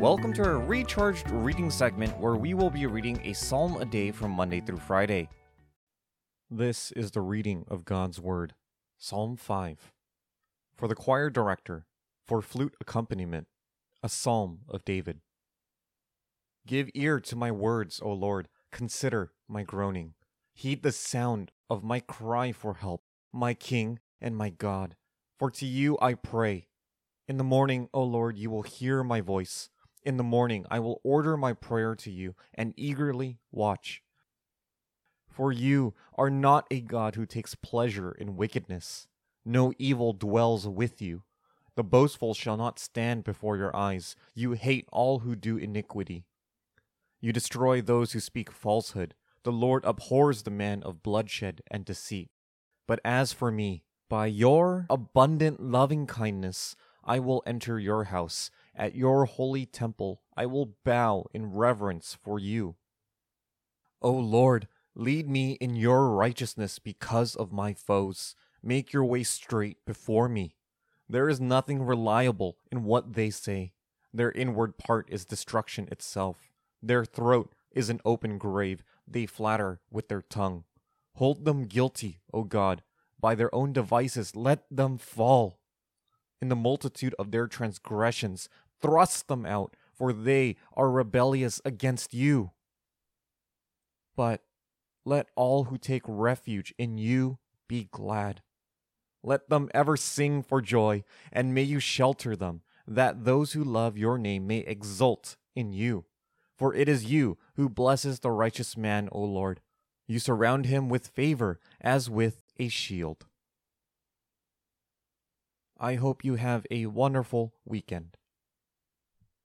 Welcome to our recharged reading segment where we will be reading a psalm a day from Monday through Friday. This is the reading of God's Word, Psalm 5. For the choir director, for flute accompaniment, a psalm of David. Give ear to my words, O Lord, consider my groaning. Heed the sound of my cry for help, my King and my God. For to you I pray. In the morning, O Lord, you will hear my voice. In the morning, I will order my prayer to you and eagerly watch. For you are not a God who takes pleasure in wickedness. No evil dwells with you. The boastful shall not stand before your eyes. You hate all who do iniquity. You destroy those who speak falsehood. The Lord abhors the man of bloodshed and deceit. But as for me, by your abundant loving kindness, I will enter your house. At your holy temple, I will bow in reverence for you. O Lord, lead me in your righteousness because of my foes. Make your way straight before me. There is nothing reliable in what they say. Their inward part is destruction itself. Their throat is an open grave. They flatter with their tongue. Hold them guilty, O God. By their own devices, let them fall in the multitude of their transgressions. Thrust them out, for they are rebellious against you. But let all who take refuge in you be glad. Let them ever sing for joy, and may you shelter them, that those who love your name may exult in you. For it is you who blesses the righteous man, O Lord. You surround him with favor as with a shield. I hope you have a wonderful weekend.